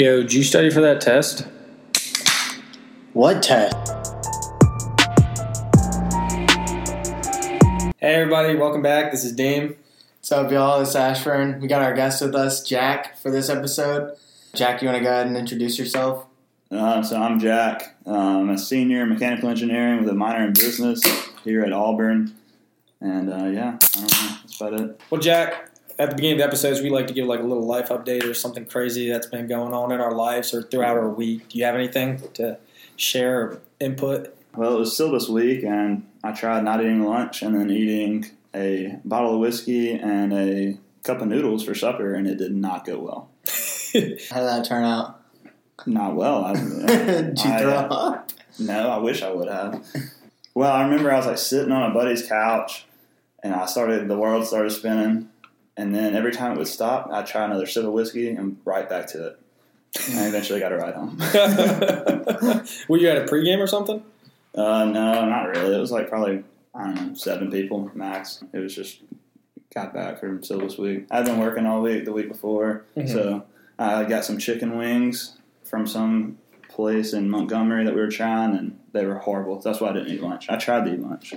Yo, did you study for that test? What test? Hey, everybody, welcome back. This is Dame. What's up, y'all? It's Ashburn. We got our guest with us, Jack, for this episode. Jack, you want to go ahead and introduce yourself? Uh, so I'm Jack. Um, I'm a senior in mechanical engineering with a minor in business here at Auburn. And uh, yeah, I don't know. That's about it. Well, Jack, at the beginning of the episodes, we like to give like a little life update or something crazy that's been going on in our lives or throughout our week. Do you have anything to share or input? Well, it was syllabus week, and I tried not eating lunch and then eating a bottle of whiskey and a cup of noodles for supper, and it did not go well. How did that turn out? Not well. I, did you I, throw up? No, I wish I would have. Well, I remember I was like sitting on a buddy's couch, and I started the world started spinning, and then every time it would stop, I'd try another sip of whiskey and right back to it. And I eventually got a ride home. Were you at a pregame or something? Uh, no, not really. It was like probably I don't know seven people max. It was just got back from syllabus week. I'd been working all week the week before, Mhm. so I got some chicken wings from some place in Montgomery that we were trying, and they were horrible. That's why I didn't eat lunch. I tried to eat lunch,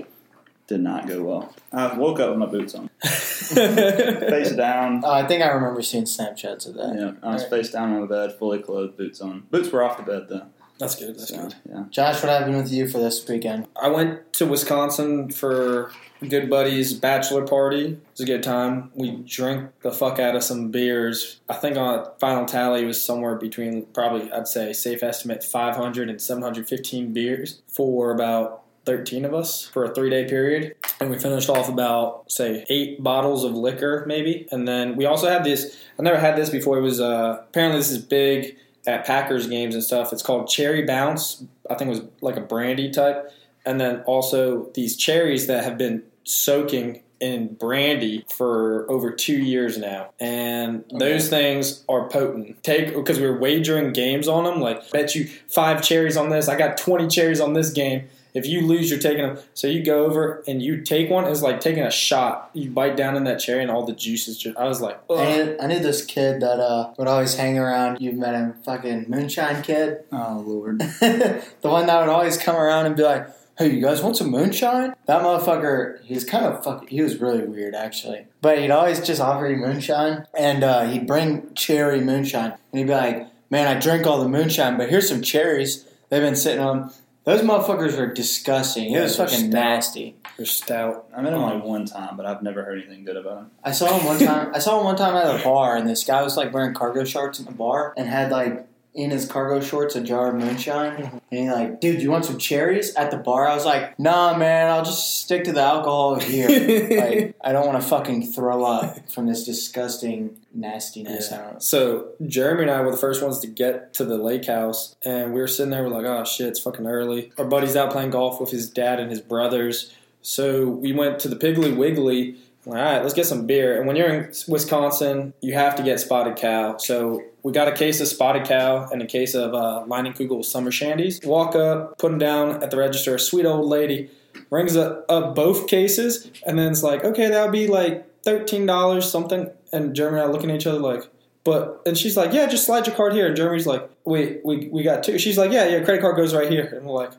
did not go well. I woke up with my boots on, face down. Oh, I think I remember seeing Snapchats of that. Yeah, I was Right. face down on the bed, fully clothed, boots on. Boots were off the bed though. That's good. That's So, good. yeah. Josh, what happened with you for this weekend? I went to Wisconsin for good buddy's bachelor party. It was a good time. We drank the fuck out of some beers. I think on final tally was somewhere between probably I'd say safe estimate 500 and 715 beers for about 13 of us for a three day period. And we finished off about say eight bottles of liquor maybe. And then we also had this. I never had this before. It was uh, apparently this is big at Packers games and stuff. It's called Cherry Bounce. I think it was like a brandy type. And then also these cherries that have been soaking in brandy for over two years now. And those things are potent. Take because we were wagering games on them. Like bet you five cherries on this. I got twenty cherries on this game. If you lose, you're taking them. So you go over and you take one. It's like taking a shot. You bite down in that cherry and all the juices. Just, I was like, I knew, I knew this kid that uh, would always hang around. You've met him, fucking moonshine kid. Oh lord. the one that would always come around and be like, "Hey, you guys want some moonshine?" That motherfucker, he's kind of fuck. He was really weird, actually. But he'd always just offer you moonshine, and uh, he'd bring cherry moonshine, and he'd be like, "Man, I drink all the moonshine, but here's some cherries. They've been sitting on." Those motherfuckers were disgusting. It was fucking stout. nasty. They're stout. I met him like one time, but I've never heard anything good about him. I saw him one time. I saw him one time at a bar, and this guy was like wearing cargo shorts in the bar, and had like in his cargo shorts a jar of moonshine. And he like, dude, you want some cherries at the bar? I was like, nah, man, I'll just stick to the alcohol here. like, I don't want to fucking throw up from this disgusting nastiness. I don't. So Jeremy and I were the first ones to get to the lake house, and we were sitting there. We're like, "Oh shit, it's fucking early." Our buddy's out playing golf with his dad and his brothers. So we went to the Piggly Wiggly. All right, let's get some beer. And when you're in Wisconsin, you have to get Spotted Cow. So we got a case of Spotted Cow and a case of uh, Leinenkugel Summer Shandies. Walk up, put them down at the register. A sweet old lady rings up, up both cases, and then it's like, okay, that'll be like thirteen dollars something. And Jeremy and I looking at each other like, but and she's like, yeah, just slide your card here. And Jeremy's like, wait, we we got two. She's like, yeah, yeah, credit card goes right here. And we're like,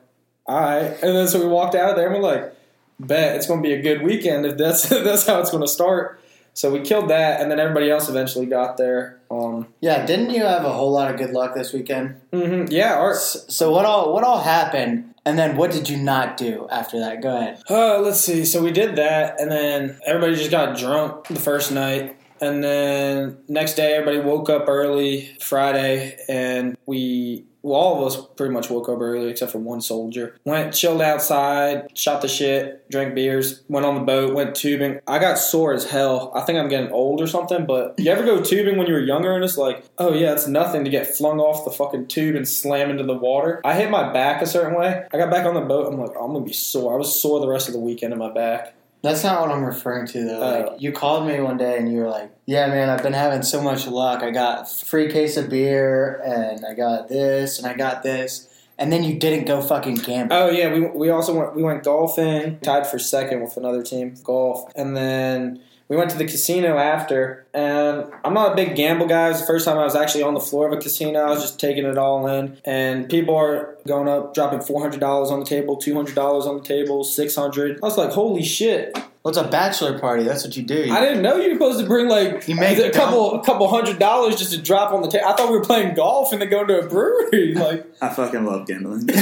all right. And then so we walked out of there and we're like, bet it's going to be a good weekend if that's that's how it's going to start. So we killed that, and then everybody else eventually got there. Um, Yeah, didn't you have a whole lot of good luck this weekend? mhm, yeah, our, So what all what all happened, and then what did you not do after that? Go ahead. Uh, let's see. So we did that, and then everybody just got drunk the first night, and then next day everybody woke up early Friday, and we well, all of us pretty much woke up early except for one soldier. Went chilled outside, shot the shit, drank beers, went on the boat, went tubing. I got sore as hell. I think I'm getting old or something. But you ever go tubing when you were younger and it's like, oh yeah, it's nothing to get flung off the fucking tube and slam into the water. I hit my back a certain way. I got back on the boat. I'm like, I'm gonna be sore. I was sore the rest of the weekend in my back. That's not what I'm referring to though. Oh. Like you called me one day and you were like, "Yeah, man, I've been having so much luck. I got free case of beer and I got this and I got this." And then you didn't go fucking gamble. Oh yeah, we we also went we went golfing, tied for second with another team golf, and then we went to the casino after, and I'm not a big gamble guy. It was the first time I was actually on the floor of a casino. I was just taking it all in, and people are going up, dropping four hundred dollars on the table, two hundred dollars on the table, six hundred. I was like, holy shit! Well, it's a bachelor party. That's what you do. I didn't know you were supposed to bring like You make a it couple a couple hundred dollars just to drop on the table. I thought we were playing golf and then going to a brewery. Like, I fucking love gambling.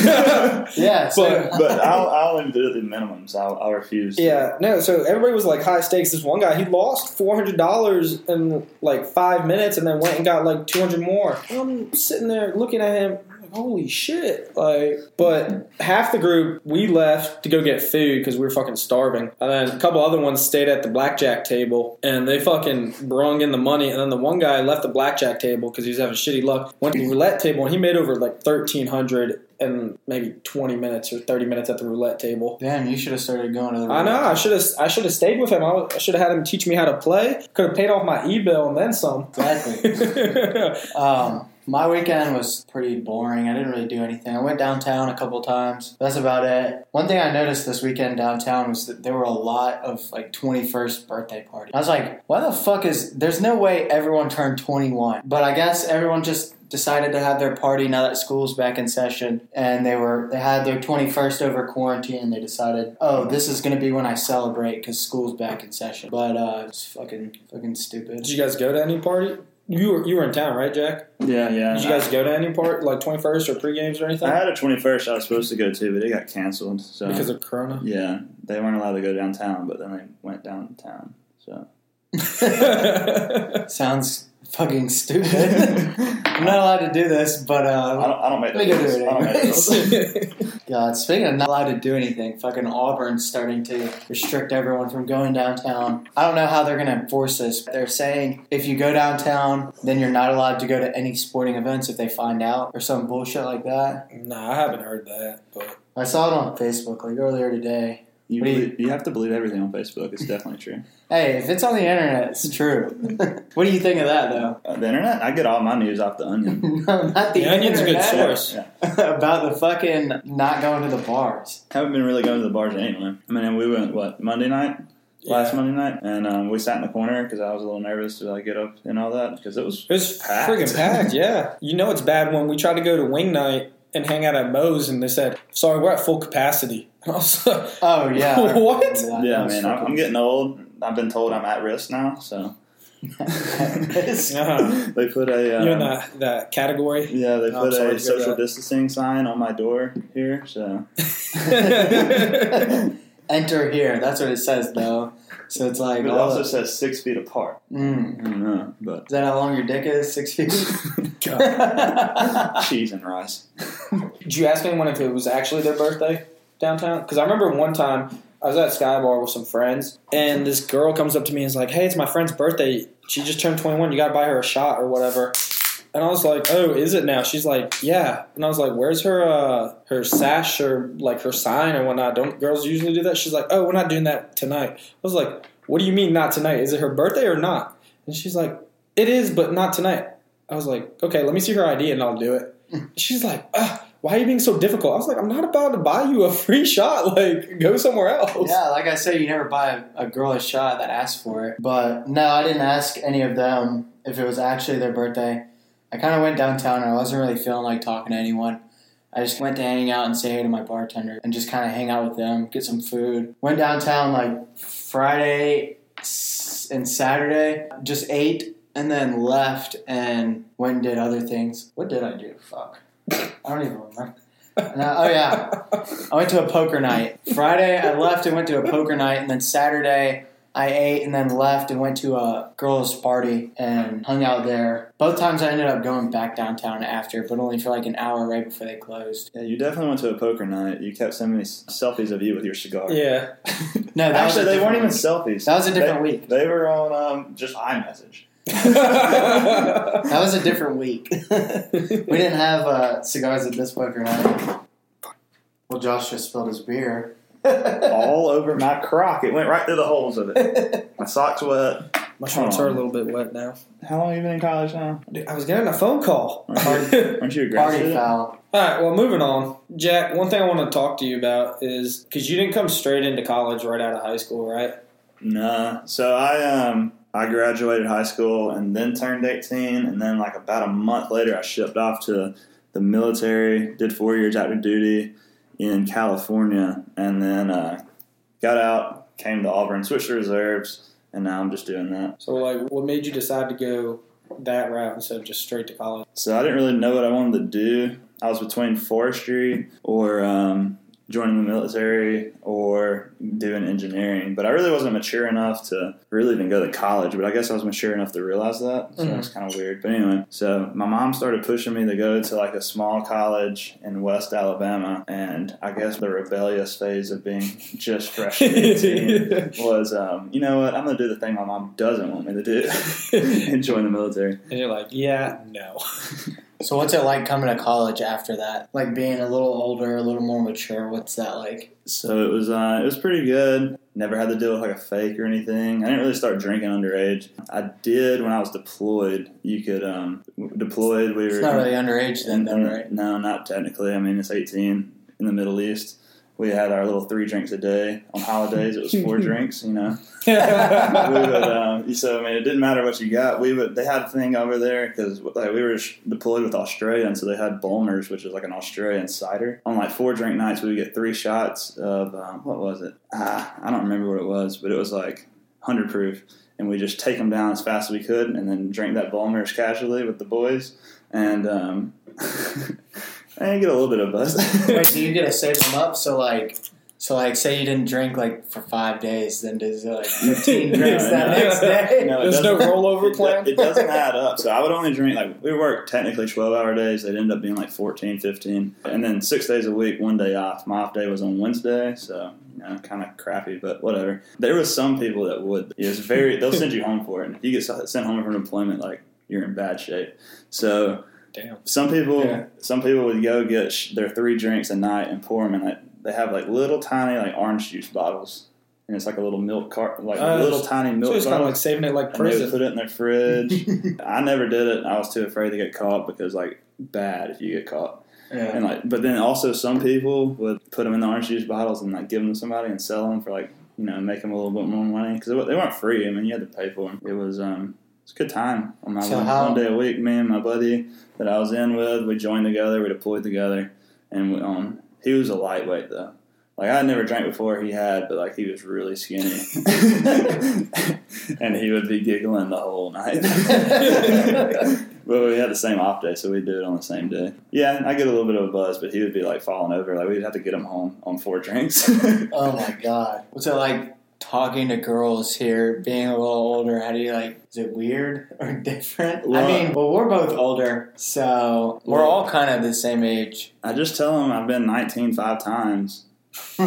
yeah, so, But- but I'll, I'll only do the minimums. I'll, I'll refuse. to- yeah, no. So everybody was like high stakes. This one guy, he lost four hundred dollars in like five minutes, and then went and got like two hundred more. Um, I'm sitting there looking at him. Holy shit! Like, but half the group we left to go get food because we were fucking starving, and then a couple other ones stayed at the blackjack table and they fucking brung in the money. And then the one guy left the blackjack table because he was having shitty luck. Went to the roulette table and he made over like thirteen hundred in maybe twenty minutes or thirty minutes at the roulette table. damn, you should have started going to the. I know. I should have. I should have stayed with him. I, I should have had him teach me how to play. Could have paid off my e bill and then some. Exactly. Um, my weekend was pretty boring. I didn't really do anything. I went downtown a couple times. That's about it. One thing I noticed this weekend downtown was that there were a lot of like 21st birthday parties. I was like, why the fuck is there's no way everyone turned 21. But I guess everyone just decided to have their party now that school's back in session and they were they had their 21st over quarantine and they decided oh this is going to be when i celebrate because school's back in session but uh it's fucking fucking stupid Did you guys go to any party? You were you were in town, right, Jack? yeah, yeah. Did you guys go to any part like twenty first or pre games or anything? I had a 21st I was supposed to go to, but it got canceled. So because of Corona. yeah, they weren't allowed to go downtown, but then they went downtown. So Sounds fucking stupid. I'm not allowed to do this, but I uh, don't, I don't make Let the me go do it I don't make the anyways. God, speaking of not allowed to do anything, fucking Auburn's starting to restrict everyone from going downtown. I don't know how they're going to enforce this. They're saying if you go downtown, then you're not allowed to go to any sporting events if they find out or some bullshit like that. nah, I haven't heard that. But I saw it on Facebook like earlier today. You, you- believe, you have to believe everything on Facebook. It's definitely true. Hey, if it's on the internet, it's true. what do you think of that, though? Uh, the internet, I get all my news off the Onion. no, not the, onion. The Onion's a good source. Yeah. about the fucking not going to the bars. Haven't been really going to the bars anyway. I mean, we went what Monday night, last Monday night, and um, we sat in the corner because I was a little nervous to like get up and all that because it was it was Packed. friggin' packed. Yeah, you know it's bad when we tried to go to wing night and hang out at Moe's and they said, "Sorry, we're at full capacity." And I was like, Oh yeah. What? remember yeah, That was man. I'm, I'm getting old. I've been told I'm at risk now, so uh-huh. they put a um, you're in that that category. yeah they Oh, put sorry a social distancing sign on my door here. So Enter here. That's what it says, though. So it's like, it also the- says six feet apart. Mm. I don't know, but Is that how long your dick is? Six feet. cheese and rice. Did you ask anyone if it was actually their birthday downtown? Because I remember one time I was at Sky Bar with some friends, and this girl comes up to me and is like, "Hey, it's my friend's birthday. She just turned 21. You got to buy her a shot or whatever." And I was like, "Oh, is it now?" She's like, "Yeah." And I was like, "Where's her uh, her sash or like her sign or whatnot? Don't girls usually do that?" She's like, "Oh, we're not doing that tonight." I was like, "What do you mean not tonight? Is it her birthday or not?" And she's like, "It is, but not tonight." I was like, "Okay, let me see her ID and I'll do it." She's like, Ugh, why are you being so difficult? I was like, I'm not about to buy you a free shot. Like, go somewhere else. yeah, like I said, you never buy a, girl a shot that asks for it. But no, I didn't ask any of them if it was actually their birthday. I kind of went downtown I wasn't really feeling like talking to anyone. I just went to hang out and say hey to my bartender and just kind of hang out with them, get some food. Went downtown like Friday and Saturday, just ate and then left and went and did other things. What did I do? Fuck. I don't even remember. No, oh yeah, I went to a poker night. Friday, I left and went to a poker night, and then Saturday, I ate and then left and went to a girls' party and hung out there. Both times, I ended up going back downtown after, but only for like an hour right before they closed. Yeah, you definitely went to a poker night. You kept sending me s- selfies of you with your cigar. Yeah. No, that was Actually, a they weren't even selfies. That was a different they, week. They were on um, just iMessage. That was a different week. we didn't have uh, cigars at this poker night. Well, Josh just spilled his beer. All over my crock. It went right through the holes of it. My socks wet. My shorts are a little bit wet now. How long have you been in college now? Dude, I was getting a phone call. Aren't you, aren't you a grad Party foul. right, well, moving on. Jack, one thing I want to talk to you about is because you didn't come straight into college right out of high school, right? Nah. So I um I graduated high school and then turned 18, and then like about a month later, I shipped off to the military. Did four years active duty in California, and then uh, got out, came to Auburn, switched to reserves, and now I'm just doing that. So, like, what made you decide to go that route instead of just straight to college? So I didn't really know what I wanted to do. I was between forestry or um, joining the military or doing engineering. But I really wasn't mature enough to really even go to college. But I guess I was mature enough to realize that. So Mhm. that's kind of weird. But anyway, so my mom started pushing me to go to like a small college in West Alabama. And I guess the rebellious phase of being just fresh 18 was, um, you know what, I'm going to do the thing my mom doesn't want me to do and join the military. And you're like, yeah, no. So what's it like coming to college after that? Like being a little older, a little more mature. What's that like? So it was uh, it was pretty good. Never had to deal with like a fake or anything. I didn't really start drinking underage. I did when I was deployed. You could um, deployed. We were It's not really underage then, though, right? No, not technically. I mean, it's 18 in the Middle East. We had our little three drinks a day. On holidays, it was four drinks. You know, we would. Um, so I mean, it didn't matter what you got. We would. They had a thing over there because like we were deployed with Australia, and so they had Bulmers, which is like an Australian cider. On like four drink nights, we would get three shots of um, what was it? Ah, I don't remember what it was, but it was like hundred proof, and we just take them down as fast as we could, and then drink that Bulmers casually with the boys, and um, and get a little bit of buzz. Wait, so you get to save them up? So like, so like, say you didn't drink like for five days, then does it like fifteen drinks No, that no. next day? No, it There's no rollover it, plan? It doesn't add up. So I would only drink like we work technically 12 hour days. They'd end up being like 14, 15. And then six days a week, one day off. My off day was on Wednesday, so you know, kind of crappy, but whatever. There was some people that would. It's very. They'll send you home for it. And if you get sent home from employment, like you're in bad shape. So Damn. some people, Yeah. some people would go get sh- their three drinks a night and pour them in like they have like little tiny like orange juice bottles, and it's like a little milk cart, like Uh, little tiny milk. So it's kind of like saving it like and they would prison. put it in their fridge. I never did it. I was too afraid to get caught because like bad if you get caught. Yeah. And like, but then also some people would put them in the orange juice bottles and like give them to somebody and sell them for like you know make them a little bit more money because they weren't free. I mean, you had to pay for them. It was um. It's a good time on my So one, how- one day a week. Me and my buddy that I was in with, we joined together, we deployed together, and we, um, he was a lightweight though. Like I had never drank before, he had, but like he was really skinny, and he would be giggling the whole night. but we had the same off day, so we'd do it on the same day. Yeah, I get a little bit of a buzz, but he would be like falling over. Like we'd have to get him home on four drinks. Oh my god. What's it like talking to girls here, being a little older? How do you like? Is it weird or different? I mean, well, we're both older, so we're Well- all kind of the same age. I just tell them I've been 19 five times.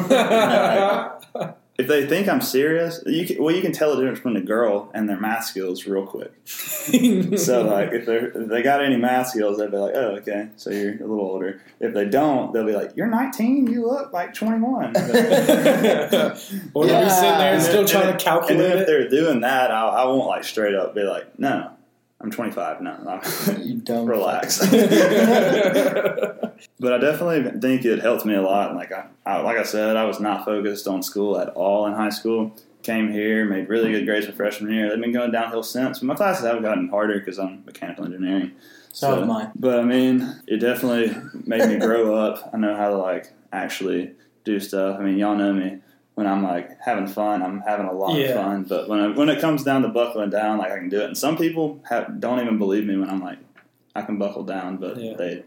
If they think I'm serious, you can, well, you can tell the difference between a girl and their math skills real quick. So, like, if, they're, if they got any math skills, they'll be like, "Oh, okay, so you're a little older." If they don't, they'll be like, "You're 19. You look like 21." or they'll be sitting there and still And trying then- to calculate And then if they're doing that, I, I won't like straight up be like, "No, I'm 25." No, no. You dumb. relax. But I definitely think it helped me a lot. Like I, I, like I said, I was not focused on school at all in high school. Came here, made really good grades my freshman year. They've been going downhill since. But My classes have gotten harder because I'm mechanical engineering. So have mine. But I mean, it definitely made me grow up. I know how to like actually do stuff. I mean, y'all know me. When I'm like having fun, I'm having a lot Yeah. of fun. But when I, when it comes down to buckling down, like I can do it. And some people have, don't even believe me when I'm like I can buckle down, but Yeah. they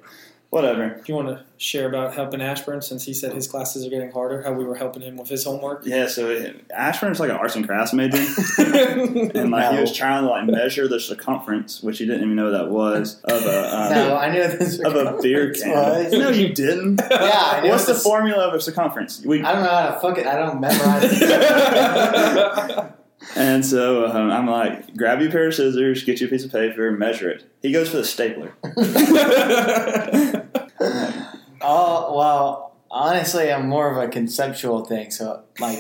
whatever. Do you want to share about helping Ashburn since he said his classes are getting harder? How we were helping him with his homework? Yeah. So Ashburn's like an arts and crafts major, and like he was trying to like measure the circumference, which he didn't even know that was of a. Um, no, I knew this Of a beer can. Was. No, you didn't. Yeah, I knew What's the this- formula of a circumference? We I don't know how to fuck it. I don't memorize it. And so um, I'm like, grab you a pair of scissors, get you a piece of paper, measure it. He goes for the stapler. Oh well, honestly, I'm more of a conceptual thing. So like,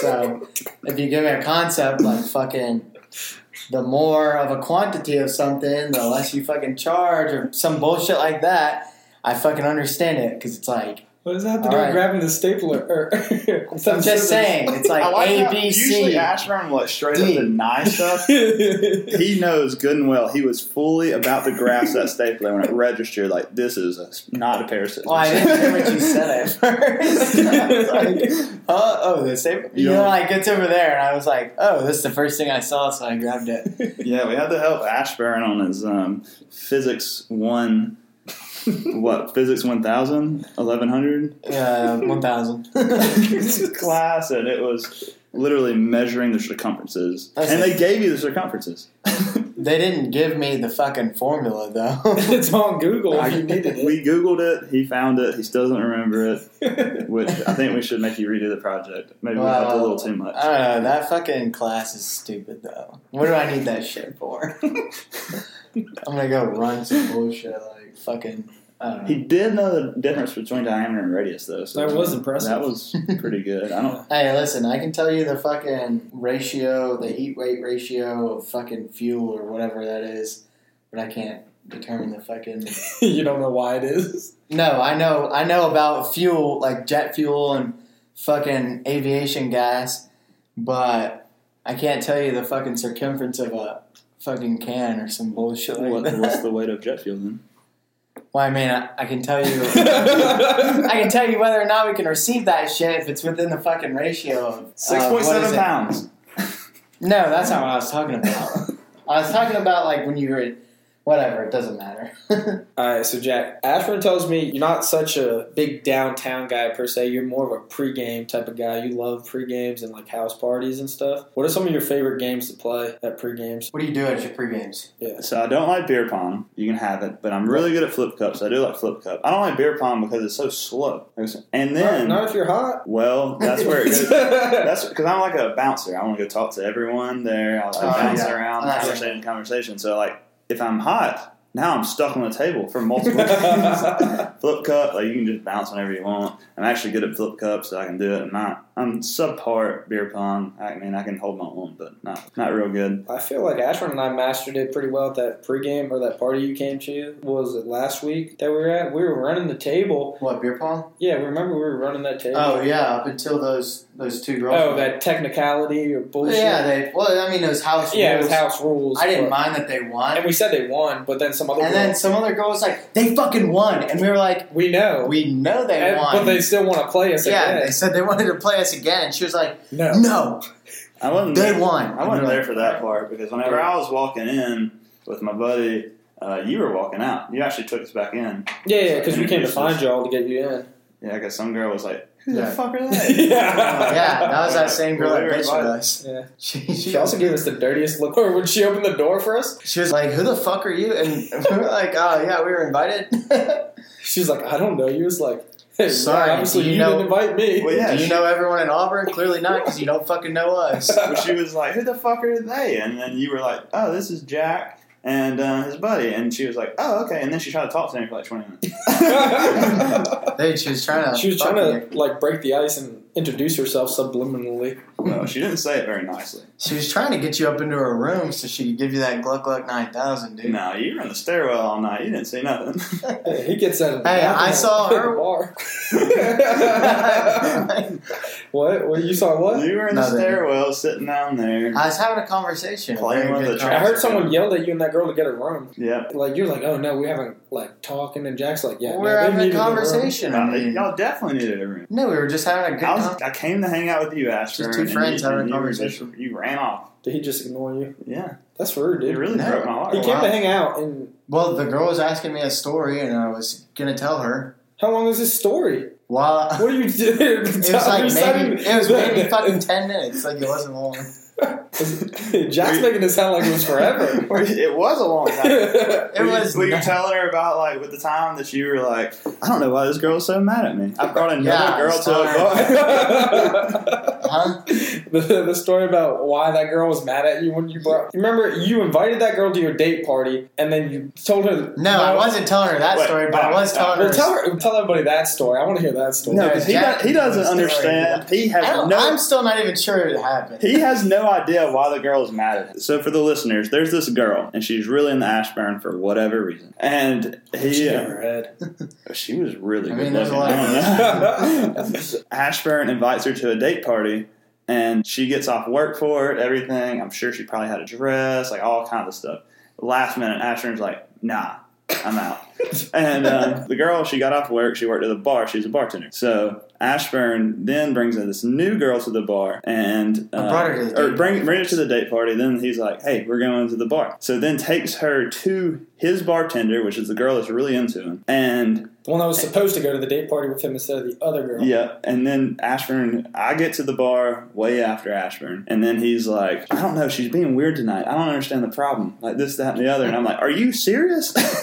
so if you give me a concept, like fucking, the more of a quantity of something, the less you fucking charge, or some bullshit like that. I fucking understand it because it's like What does that have to All do right. with grabbing the stapler? Or I'm just saying, it's like I like A, how B, usually C. Ashburn will straight D. up deny stuff. he knows good and well he was fully about to grasp that stapler when it registered like this is a, not a pair of scissors. Well, I didn't hear what you said at first. Like, oh, oh, the stapler. You Yeah. know, like it's over there, and I was like, oh, this is the first thing I saw, so I grabbed it. yeah, we had to help Ashburn on his um, physics one. what physics 1000 1100 Uh, one thousand. class and it was literally measuring the circumferences. And they gave you the circumferences. They didn't give me the fucking formula though. it's on Google I- we googled it. He found it. He still doesn't remember it. Which i think we should make you redo the project. Maybe we helped a little too much. I don't know. That fucking class is stupid though. What do I need that shit for? I'm gonna go run some bullshit like fucking. I. He did know the difference between diameter and radius, though. So That was impressive. That was pretty good. I don't. Hey, listen, I can tell you the fucking ratio, the heat weight ratio of fucking fuel or whatever that is, but I can't determine the fucking. you don't know why it is. No, I know, I know about fuel, like jet fuel and fucking aviation gas, but I can't tell you the fucking circumference of a fucking can or some bullshit like What, that. what's the weight of jet fuel then? Well, I mean, I, I can tell you. I can tell you whether or not we can receive that shit if it's within the fucking ratio of Six point seven. No, that's not what I was talking about. I was talking about like when you were, whatever. It doesn't matter. All right, so Jack, Ashburn tells me you're not such a big downtown guy per se. You're more of a pregame type of guy. You love pregames and like house parties and stuff. What are some of your favorite games to play at pregames? what do you do at your pregames? Yeah. So I don't like beer pong. You can have it, but I'm really good at flip cups. I do like flip cup. I don't like beer pong because it's so slow. And then, not, not if you're hot. well, that's where it goes. That's because I'm like a bouncer. I want to go talk to everyone there. I like Oh, bounce yeah. around, I conversation, conversation. So like, if I'm hot, now I'm stuck on the table for multiple games. flip cup, like you can just bounce whenever you want. I'm actually good at flip cup, so I can do it. I'm not. I'm subpar at beer pong. I mean, I can hold my own, but not not real good. I feel like Ashburn and I mastered it pretty well at that pregame or that party you came to. Was it last week that we were at? We were running the table. What beer pong? Yeah, remember we were running that table. Oh yeah, up until those those two girls. Oh, that technicality or bullshit. yeah, they. Well, I mean, those house. yeah, it rules. was house rules. I didn't but- mind that they won, And we said they won, but then some other and girl- then some other girl was like, "They fucking won," and we were like, we know, "We know they And- won." but they still want to play us yeah, again. they said they wanted to play us again. She was like, No, "No, I wasn't. they there- won." I wasn't there for that part because whenever I was walking in with my buddy, uh, you were walking out. You actually took us back in. Yeah, yeah, because we came to find us. y'all to get you in. Yeah, because some girl was like, "Who Yeah. the fuck are they?" yeah. Yeah, that was that same girl that We were bitched at us. Yeah. She, She also gave us the dirtiest look. Or when she opened the door for us, she was like, "Who the fuck are you?" And we were like, "Oh yeah, we were invited." she was like, "I don't know." You was like, hey, Sorry, obviously you you, know- didn't invite me." Well, yeah, Do you she- know everyone in Auburn? Clearly not, because you don't fucking know us. Well, she was like, "Who the fuck are they?" And then you were like, "Oh, this is Jack and uh, his buddy." And she was like, "Oh, okay." And then she tried to talk to him for like twenty minutes. Dude, she was trying to. she was fuck trying me. to like break the ice and introduce herself subliminally. No, she didn't say it very nicely. She was trying to get you up into her room so she could give you that Gluck Gluck nine thousand, dude. No, you were in the stairwell all night. You didn't see nothing. Hey, he gets that. in the Hey, I saw her- the bar. what? What? You saw what? you were in the stairwell, sitting down there. I was having a conversation. Playing with the I heard someone yelled at you and that girl to get a room. Yep. Like you're like, oh no, we haven't like talking, and Jack's like, yeah, We're no, having a conversation. I No, mean, y'all definitely needed a room. no, we were just having a good I, was, conversation. I came to hang out with you, Ashburn. Just friends you, having a and you were just- conversation. you ran off. Did he just ignore you? Yeah, That's rude, it dude. really No. broke my heart. He came wow. to hang out, and Well, the girl was asking me a story, and I was gonna tell her. how long is this story? While What are you doing? it was like maybe it was maybe fucking ten minutes. Like it wasn't long. Jack's making it sound like it was forever. it was a long time. It were you- was Were you telling her about like with the time that you were like, I don't know why this girl's so mad at me. I brought another Yeah, girl was to a bar. Huh? the, the story about why that girl was mad at you when you brought. Remember you invited that girl to your date party, and then you told her. No, I wasn't telling her that Wait, story, but I was telling Well, her. tell her, tell everybody that story. I want to hear that story. no, because he, does, he doesn't knows story. understand. He has no. I'm still not even sure it happened. he has no idea idea why the girl is mad at him. So for the listeners, there's this girl, and she's really in the Ashburn for whatever reason. And he, She uh, in her head. she was really I good mean, looking. lot I don't know. Ashburn invites her to a date party, and she gets off work for it. Everything. I'm sure she probably had a dress, like all kinds of stuff. Last minute, Ashburn's like, "Nah, I'm out." and um, the girl, she got off work. She worked at the bar. She's a bartender. So Ashburn then brings in this new girl to the bar, and I brought her to the or date bring bring her to the date party. Then he's like, "Hey, we're going to the bar." So then takes her to his bartender, which is the girl that's really into him, and The one that was supposed to go to the date party with him instead of the other girl. yeah, and then Ashburn, I get to the bar way after Ashburn, and then he's like, I don't know, she's being weird tonight. I don't understand the problem. Like this, that, and the other. And I'm like, Are you serious?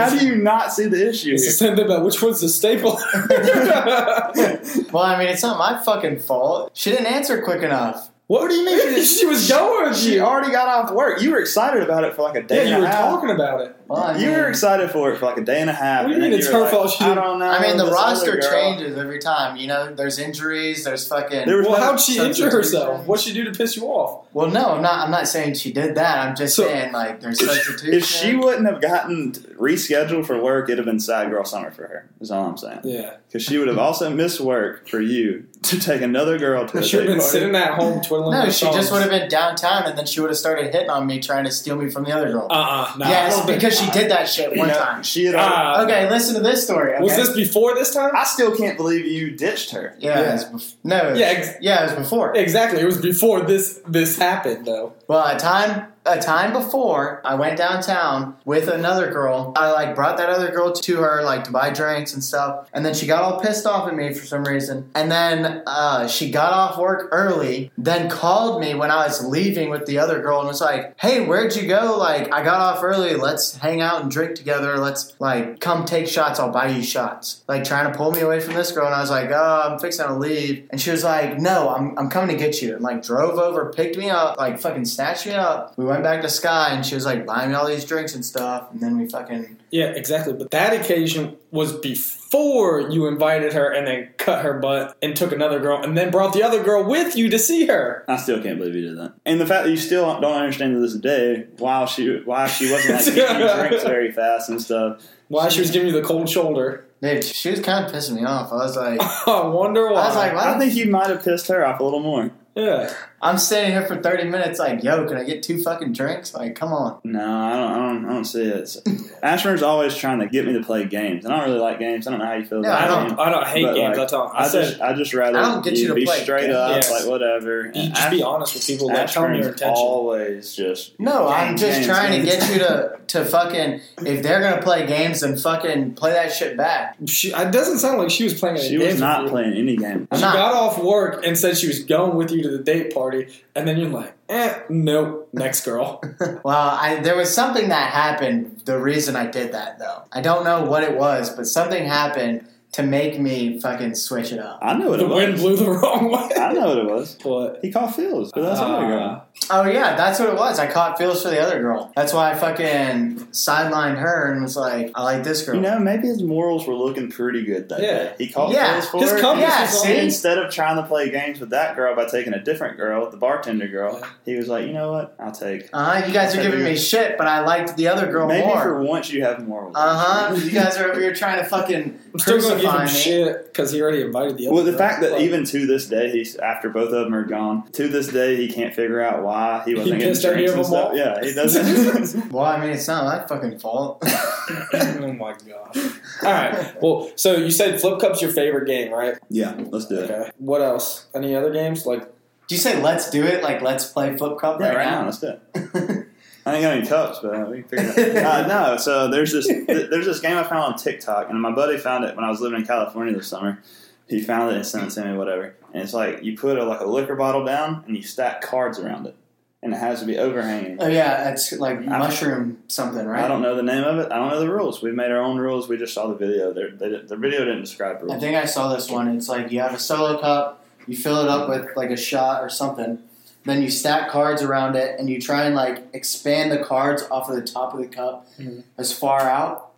How do you not see the issue It's here? the same thing about which one's the staple. Well, I mean, it's not my fucking fault. She didn't answer quick enough. What do you mean? She was going with She you. already got off work. You were excited about it for like a day Yeah, and you a were half. talking about it. Well, you mean, were excited for it for like a day and a half. What do you mean it's her like, fault she I didn't- don't know. I mean, the roster changes every time. You know, there's injuries. There's fucking. There Well, no how'd she injure herself? What'd she do to piss you off? Well, no, I'm not. I'm not saying she did that. I'm just So- saying like there's If, substitution. if she wouldn't have gotten rescheduled for work, it'd have been sad girl summer for her. Is all I'm saying. Yeah. Because she would have also missed work for you to take another girl to a She would have been party. sitting at home twiddling no, her she just would have been downtown, and then she would have started hitting on me, trying to steal me from the other girl. Uh-uh. Nah, yes, because she did that shit one You time. She had. Ah, Okay, listen to this story. Okay? Was this before this time? I still can't believe you ditched her. Yeah, Yeah. It was bef- no. it was- Yeah, ex- yeah, it was before. Exactly. It was before this this happened, though. Well, a time a time before, I went downtown with another girl. I like brought that other girl to her like to buy drinks and stuff, and then she got all pissed off at me for some reason. And then uh, she got off work early, then called me when I was leaving with the other girl and was like, "Hey, where'd you go? Like, I got off early. Let's hang out and drink together. Let's like come take shots. I'll buy you shots." Like trying to pull me away from this girl, and I was like, "Oh, I'm fixing to leave," and she was like, "No, I'm I'm coming to get you." And like drove over, picked me up, like fucking snatched me up. We went back to Sky, and she was like buying me all these drinks and stuff, and then we fucking Yeah, exactly. But that occasion was before you invited her and then cut her butt and took another girl and then brought the other girl with you to see her. I still can't believe you did that. And the fact that you still don't understand to this day why she why she wasn't like getting you drinks very fast and stuff. Why she was giving you the cold shoulder. dude, she was kind of pissing me off. I was like, I wonder why. I was like, I think you might have pissed her off a little more. yeah. I'm standing here for 30 minutes, like, yo, can I get two fucking drinks? Like, come on. No, I don't. I don't. I don't see it. It's- Ashburn's always trying to get me to play games, and I don't really like games. I don't know how you feel Yeah, about I I don't. games. I don't hate But, games. like, I tell. I, I said just, I just rather I don't get you to be play straight games. up, Yes. like whatever. you And just be honest with people. Like, tell them your Ashburn's intention. always just No, I'm just games, trying games. to get you to, to fucking, if they're going to play games, then fucking play that shit back. She, it doesn't sound like she was playing any She was not playing any game. She got off work and said she was going with you to the date party, and then you're like, eh, nope, next girl. Well, I, there was something that happened. The reason I did that, though, I don't know what it was, but something happened to make me fucking switch it up. I know what the it wind blew the wrong way. I know what it was. What? He called feels, but that's another girl. Uh, Oh yeah, that's what it was. I caught feels for the other girl. That's why I fucking sidelined her and was like, I like this girl. You know, maybe his morals were looking pretty good that Yeah. day. He called Yeah. feels for His it. compass Yeah, was see? Instead of trying to play games with that girl by taking a different girl, the bartender girl, Yeah. he was like, you know what? I'll take. uh, you guys are giving me shit, but I liked the other girl Maybe more. Maybe for once you have morals. Uh huh. You guys are over here trying to fucking I'm still gonna give him me. shit because he already invited the other. Well, the fact that But even to this day, he's after both of them are gone. To this day, he can't figure out why he wasn't He getting pissed any drinks and stuff. off? Yeah, he doesn't. Well, I mean, it's not my fucking fault. oh my god! All right. Well, so you said Flip Cup's your favorite game, right? yeah, let's do it. Okay. What else? Any other games? Like, Did you say let's do it? Like let's play flip cup Yeah, right, right now, now? let's do it. I ain't got any cups, but uh, we can figure it out. Uh, no, so there's this th- there's this game I found on TikTok, and my buddy found it when I was living in California this summer. He found it and sent it to me, whatever. And it's like you put a, like a liquor bottle down and you stack cards around it, and it has to be overhanging. Oh yeah, it's like mushroom something, right? I don't know the name of it. I don't know the rules. We made our own rules. We just saw the video. They, the video didn't describe rules. I think I saw this one. It's like you have a solo cup, you fill it up with like a shot or something, then you stack cards around it, and you try and like expand the cards off of the top of the cup Mhm. as far out.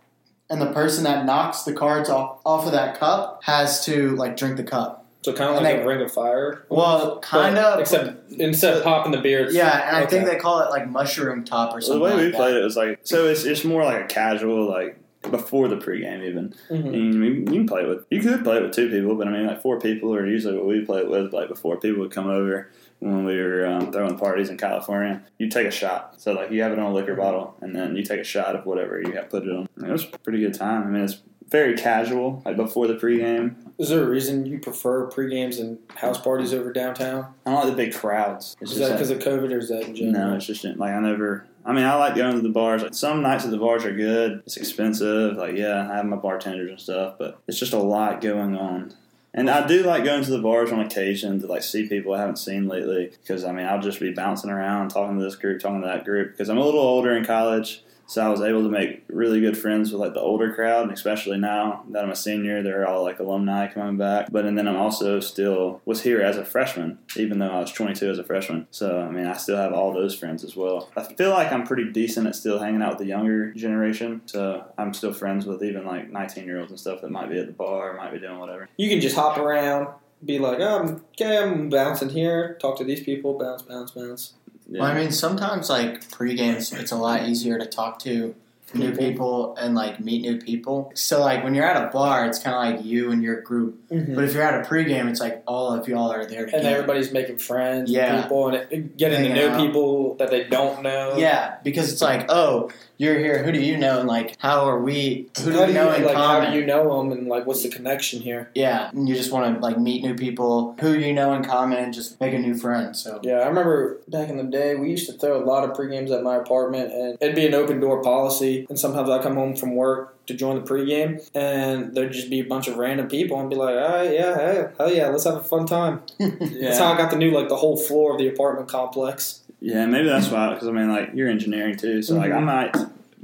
And the person that knocks the cards off, off of that cup has to like drink the cup. So kind of And like they- a ring of fire. Well, kind But of. Except instead of popping the beer, it's, yeah, and I think they call it like mushroom top or So the something. way like we that. played it was like so it's it's more like a casual like before the pregame even. Mhm. And you, you can play it with you could play it with two people, but I mean like four people are usually what we play it with. Like before people would come over when we were um, throwing parties in California, you take a shot. So like you have it on a liquor bottle, and then you take a shot of whatever you have put it on. And it was a pretty good time. I mean it's very casual, like before the pregame. Is there a reason you prefer pre-games and house parties over downtown? I don't like the big crowds. It's Is that like- because of COVID or is that in general? No, it's just like I never. I mean, I like going to the bars. Like some nights at the bars are good. It's expensive. Like yeah, I have my bartenders and stuff, but it's just a lot going on. And I do like going to the bars on occasion to like see people I haven't seen lately. Because I mean, I'll just be bouncing around, talking to this group, talking to that group. Because I'm a little older in college, so I was able to make really good friends with like the older crowd, and especially now that I'm a senior, they're all like alumni coming back. But and then I'm also still was here as a freshman, even though I was 22 as a freshman. So I mean, I still have all those friends as well. I feel like I'm pretty decent at still hanging out with the younger generation. So I'm still friends with even like 19 year olds and stuff that might be at the bar, might be doing whatever. You can just hop around, be like, oh, okay, I'm bouncing here, talk to these people, bounce, bounce, bounce. Well, I mean, sometimes like pre-games, it's a lot easier to talk to new People. people and like meet new people. So like when you're at a bar, it's kind of like you and your group. Mm-hmm. But if you're at a pre-game, it's like all of y'all are there and everybody's making friends Yeah. people and it, getting to Hanging know out. people that they don't know. Yeah, because it's like, oh, you're here. Who do you know? And like, how are we? Who do How we do you, know in like, common? how do you know them and like what's the connection here? yeah, and you just want to like meet new people, who you know in common, and just make a new friend. So Yeah, I remember back in the day, we used to throw a lot of pre-games at my apartment, and it'd be an open door policy. And sometimes I'd come home from work to join the pregame, and there'd just be a bunch of random people, and be like, "All right, yeah, hey, hell yeah, let's have a fun time." That's how I got to know like the whole floor of the apartment complex. Yeah, maybe that's why. Because I mean, like you're engineering too, so like I Mhm. might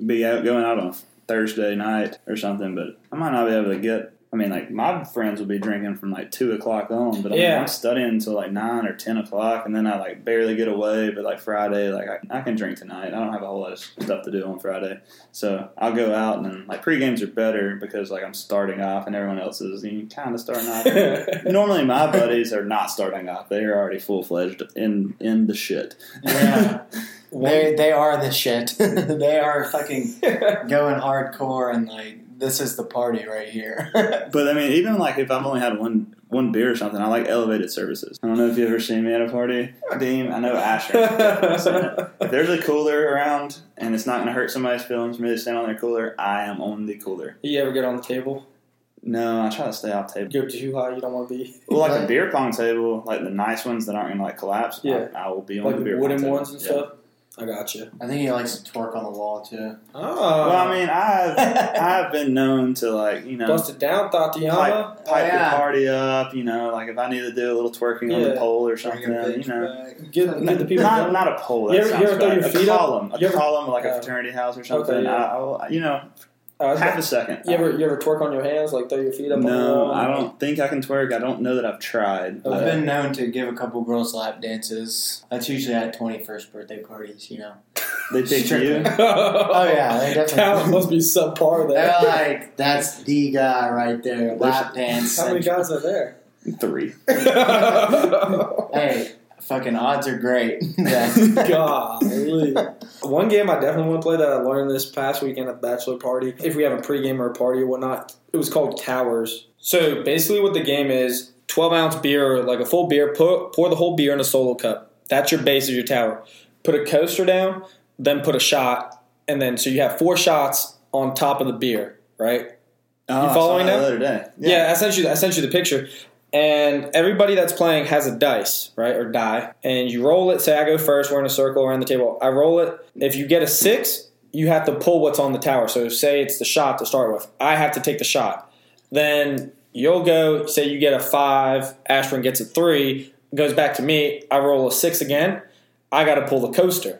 be out going out on Thursday night or something, but I might not be able to get. I mean, like my friends will be drinking from like two o'clock on, but I mean, Yeah. I'm studying until like nine or ten o'clock, and then I like barely get away. But like Friday, like I, I can drink tonight. I don't have a whole lot of stuff to do on Friday, so I'll go out and then like pre games are better because like I'm starting off and everyone else is you kind of starting off. Normally, my buddies are not starting off; they are already full fledged in in the shit. yeah, they they are the shit. they are fucking going hardcore and like this is the party right here. But I mean, even like if I've only had one one beer or something, I like elevated services. I don't know if you ever seen me at a party, Dean. I know Asher. if there's a cooler around and it's not going to hurt somebody's feelings for me to stand on their cooler, I am on the cooler. you ever get on the table? No, I try to stay off table. You go too high, you don't want to be Well, like Right. the beer pong table, like the nice ones that aren't going to like collapse. Yeah. I, I will be on like the beer wooden pong table. ones and Yeah. stuff. I got you. I think he likes to twerk on the wall too. Oh, Well, I mean, I've I've been known to like you know busted down, Thotiana. pipe, pipe yeah. the party up. You know, like if I need to do a little twerking on the pole or something. You know. get, Give, give the people. not, not a pole. That You ever- sounds you ever throw bad. your a feet up? column, a You ever- column like a Uh, fraternity house or something. okay, yeah. I, I'll, you know, Uh, half a second. you ever you ever twerk on your hands, like throw your feet up? on the no, wall? I don't think I can twerk. I don't know that I've tried. I've been known to give a couple girls lap dances. That's usually at 21st birthday parties, you know. They pick Strictly. you. Oh, yeah, they definitely- Talent must be subpar They're there. like, that's the guy right there, lap dance. How many guys are there? Three. Hey, fucking odds are great. that- Golly. One game I definitely want to play that I learned this past weekend at the bachelor party. If we have a pregame or a party or whatnot, it was called Towers. So basically, what the game is: twelve ounce beer, like a full beer. Put pour the whole beer in a solo cup. That's your base of your tower. Put a coaster down, then put a shot, and then so you have four shots on top of the beer, right? Oh, I following that now? the other day? Yeah. I sent you. I sent you the picture, and everybody that's playing has a dice, right, or die, and you roll it. Say I go first. We're in a circle around the table. I roll it. If you get a six, you have to pull what's on the tower. So say it's the shot to start with. I have to take the shot. Then you'll go. Say you get a five. Ashburn gets a three. Goes back to me. I roll a six again. I got to pull the coaster.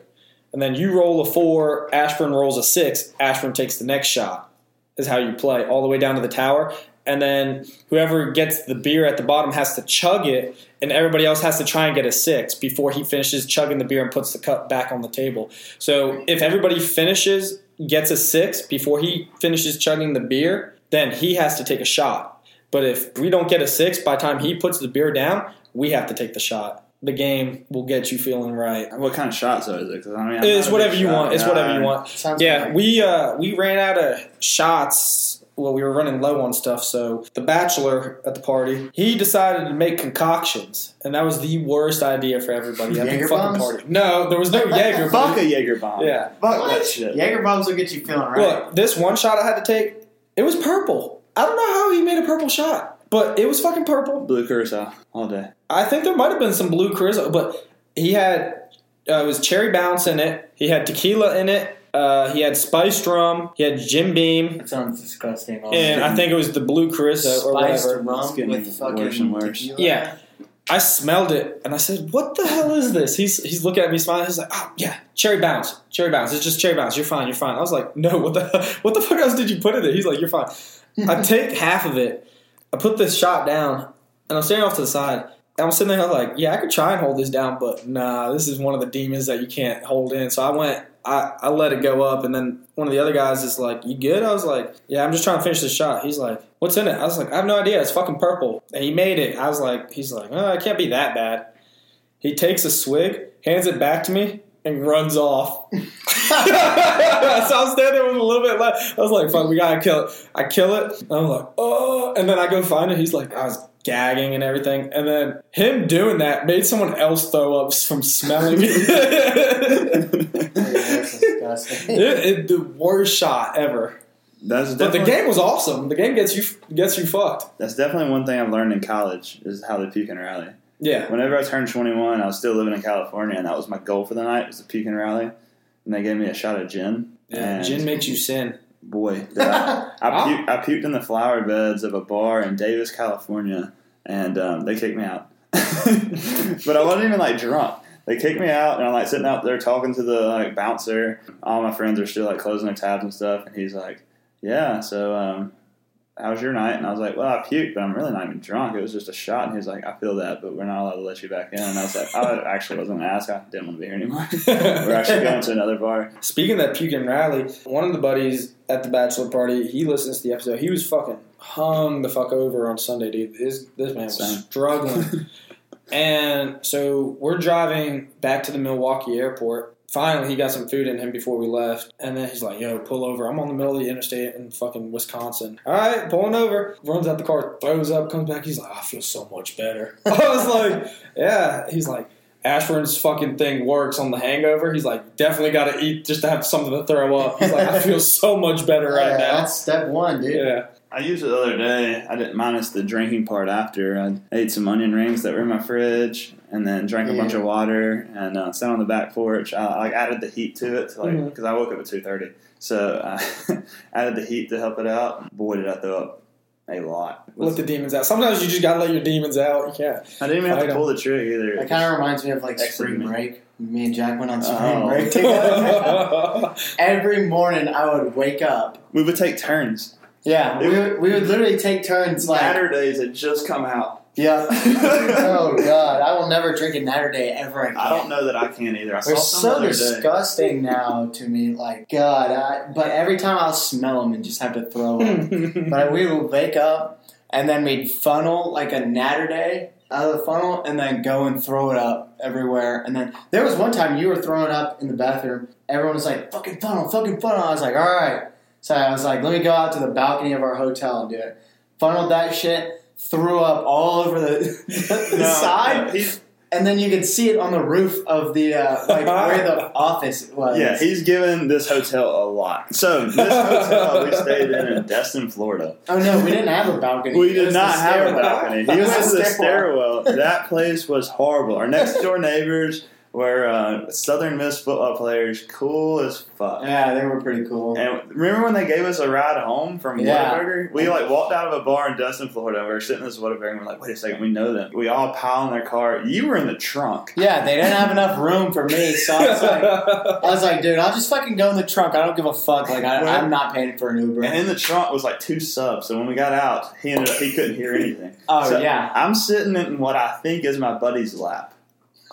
And then you roll a four. Ashburn rolls a six. Ashburn takes the next shot. Is how you play all the way down to the tower. And then whoever gets the beer at the bottom has to chug it, and everybody else has to try and get a six before he finishes chugging the beer and puts the cup back on the table. So if everybody finishes, gets a six before he finishes chugging the beer, then he has to take a shot. But if we don't get a six by the time he puts the beer down, we have to take the shot. The game will get you feeling right. What kind of shots though is it? 'Cause, I mean, I'm It's whatever you shot want. It's whatever you want. Sounds Yeah, fine. we uh, we ran out of shots. Well, we were running low on stuff, so the bachelor at the party he decided to make concoctions, and that was the worst idea for everybody at the fucking party. No, there was no Jaeger. Fuck a Jaeger bomb. Yeah. Fuck What? that shit. Jaeger bombs will get you feeling right. Look, this one shot I had to take, it was purple. I don't know how he made a purple shot, but it was fucking purple. Blue curacao all day. I think there might have been some blue curacao, but he had uh, it was cherry bounce in it. He had tequila in it. Uh, he had spiced rum. He had Jim Beam, That sounds disgusting. and I think it was the blue charisma or spiced whatever. It's rum with fucking worse and worse. tequila. Yeah. I smelled it and I said, "What the hell is this?" He's he's looking at me smiling. He's like, "Oh yeah, cherry bounce, cherry bounce. It's just cherry bounce. You're fine. You're fine." I was like, "No, what the what the fuck else did you put in it?" He's like, "You're fine." I take half of it. I put this shot down, and I'm standing off to the side. And I'm sitting there like, "Yeah, I could try and hold this down, but nah, this is one of the demons that you can't hold in." So I went. I, I let it go up, and then one of the other guys is like, "You good?" I was like, "Yeah, I'm just trying to finish the shot." He's like, "What's in it?" I was like, "I have no idea. It's fucking purple." And he made it. I was like, "He's like, oh, it can't be that bad." He takes a swig, hands it back to me, and runs off. so I'm standing with a little bit left. I was like, "Fuck, we gotta kill it." I kill it. And I'm like, "Oh!" And then I go find it. He's like, I was gagging and everything. And then him doing that made someone else throw up from smelling it. It, it, the worst shot ever. That's But the game was awesome. The game gets you gets you fucked. that's definitely one thing I've learned in college is how to puke and rally. Yeah. Whenever I turned 21, I was still living in California, and that was my goal for the night was puke and rally. And they gave me a shot of gin. Yeah. Gin makes you sin. boy, I, I, puked, I puked in the flower beds of a bar in Davis, California, and um, they kicked me out. but I wasn't even like drunk. They kicked me out, and I'm like sitting out there talking to the like bouncer. All my friends are still like closing their tabs and stuff, and he's like, "Yeah, so um, how was your night?" And I was like, "Well, I puked, but I'm really not even drunk. It was just a shot." And he's like, "I feel that, but we're not allowed to let you back in." And I was like, "I actually wasn't going to ask. I didn't want to be here anymore. we're actually going to another bar." Speaking of that puking rally, one of the buddies at the bachelor party, he listens to the episode. He was fucking hung the fuck over on Sunday, dude. This this man was Same. struggling. and so we're driving back to the Milwaukee airport. Finally, he got some food in him before we left, and then he's like, "Yo, pull over. I'm on the middle of the interstate in fucking Wisconsin. All right, pulling over. Runs out the car, throws up, comes back. He's like, I feel so much better. I was like, Yeah. He's like, Ashburn's fucking thing works on the hangover. He's like, definitely got to eat just to have something to throw up. He's like, I feel so much better right Yeah, now. That's step one, dude. Yeah. I used it the other day. I didn't minus the drinking part after. I ate some onion rings that were in my fridge, and then drank a bunch of water and uh, sat on the back porch. I like added the heat to it, to, like because I woke up at two thirty, so I added the heat to help it out. Boy, did I throw up a lot. Let the demons out. Sometimes you just got to let your demons out. You can't. I didn't even have I to don't- pull the trigger either. That kind of reminds me of like Exited spring me. break. Me and Jack went on spring Oh. break together. Every morning I would wake up. we would take turns. Yeah, we would, we would literally take turns like Naturdays had just come out. Yeah. oh god, I will never drink a Naturday ever again. I don't know that I can either. I They're so the other day. disgusting now to me. Like God, I, but every time I'll smell them and just have to throw up. but we would wake up and then we'd funnel like a Naturday out of the funnel and then go and throw it up everywhere. And then there was one time you were throwing up in the bathroom. Everyone was like, "Fucking funnel, fucking funnel." I was like, "All right." So I was like, "Let me go out to the balcony of our hotel and do it." Funneled that shit. Threw up all over the, the No, side, no, he's, and then you could see it on the roof of the uh, like where the office was. yeah, he's given this hotel a lot. So this hotel we stayed in in Destin, Florida. oh no, we didn't have a balcony. We did not have a balcony. He was in the stairwell. That place was horrible. Our next door neighbors were uh, Southern Miss football players, cool as fuck. Yeah, they were pretty cool. And remember when they gave us a ride home from Yeah. Whataburger? We like walked out of a bar in Destin, Florida. We were sitting in this Whataburger and we're like, wait a second, we know them. We all pile in their car. You were in the trunk. Yeah, they didn't have enough room for me, so I was like, I was like, dude, I'll just fucking go in the trunk. I don't give a fuck. Like, I, Well- I'm not paying for an Uber. And in the trunk was like two subs. So when we got out, he ended up he couldn't hear anything. oh So yeah, I'm sitting in what I think is my buddy's lap.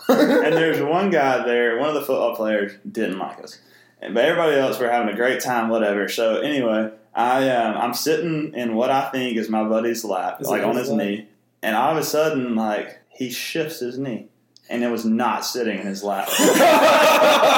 And there's one guy there, one of the football players didn't like us. But everybody else were having a great time, whatever. So anyway, I um, I'm sitting in what I think is my buddy's lap, Is like on his lap? knee, and all of a sudden, like he shifts his knee, and it was not sitting in his lap.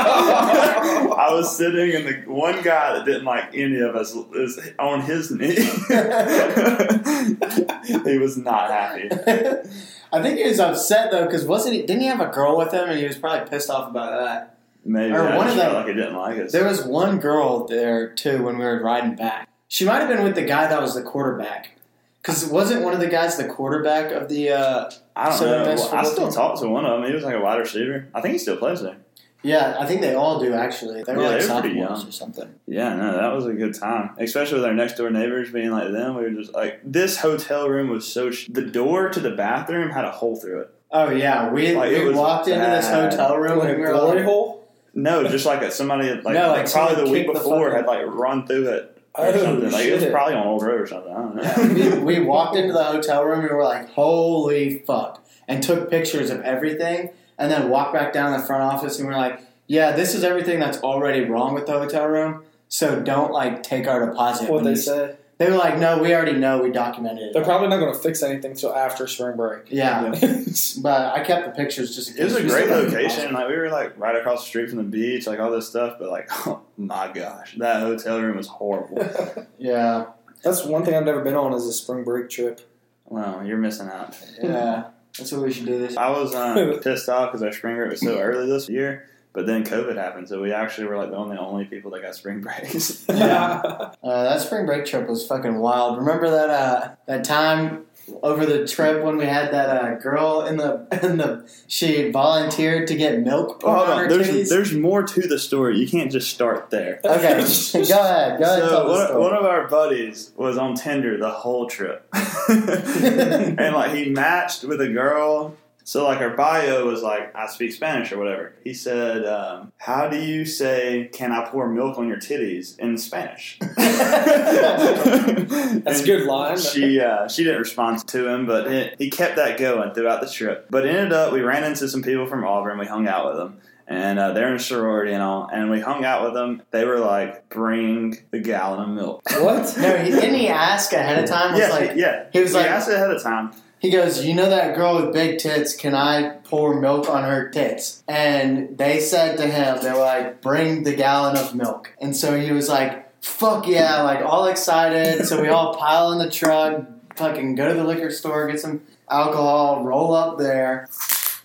I was sitting, and the one guy that didn't like any of us was on his knee. he was not happy. I think he was upset though because wasn't he? Didn't he have a girl with him, and he was probably pissed off about that. Maybe Or I one of them- like he didn't like us. There was one girl there too when we were riding back. She might have been with the guy that was the quarterback. Because wasn't one of the guys the quarterback of the? Uh, I don't Southern know. Miss Well, I still team? talked to one of them. He was like a wide receiver. I think he still plays there. yeah, I think they all do actually. They were Yeah, like pretty sophomores young. or something. Yeah, no, that was a good time. Especially with our next door neighbors being like them. We were just like, this hotel room was so. Sh- the door to the bathroom had a hole through it. Oh yeah, we, Like, it we was walked into this hotel room Like and a we were glory like, hole? No, just like a, somebody like, No, like, like probably the week kicked the before had like run through it or Oh, something. Like it was probably on Old Row or something. I don't know. Yeah, we, we walked into the hotel room and we were like, holy fuck. And took pictures of everything and then walked back down to the front office and we are like, yeah, this is everything that's already wrong with the hotel room. So don't like take our deposit. What'd they you-" say? They were like, no, we already know. We documented it. They're probably not going to fix anything until after spring break. yeah. Yeah. But I kept the pictures just in It was a great still had the location. deposit. Like we were like right across the street from the beach, like all this stuff. But like, oh my gosh, that hotel room was horrible. Yeah. That's one thing I've never been on is a spring break trip. wow, you're missing out. Yeah. That's what we should do this I was um, pissed off because our spring break was so early this year. But then COVID happened, so we actually were like the only only people that got spring breaks. Yeah. Uh, that spring break trip was fucking wild. Remember that uh, that time over the trip when we had that uh, girl in the in the she volunteered to get milk put Oh, hold on on. There's titties? there's more to the story. You can't just start there. Okay, go ahead. Go ahead. tell So the one, story. one of our buddies was on Tinder the whole trip, and like he matched with a girl. So like our bio was like I speak Spanish or whatever. He said, um, "How do you say can I pour milk on your titties in Spanish?" That's a good line. She uh, she didn't respond to him, but it, he kept that going throughout the trip. But it ended up we ran into some people from Auburn. We hung out with them, and uh, they're in a sorority and all. And we hung out with them. They were like, "Bring the gallon of milk." What? no, he, didn't he ask ahead of time? Was yeah, like, yeah. he was like- He asked ahead of time. He goes, You know that girl with big tits? Can I pour milk on her tits? And they said to him, They were like, Bring the gallon of milk. And so he was like, Fuck yeah, like all excited. So we all pile in the truck, fucking go to the liquor store, get some alcohol, roll up there.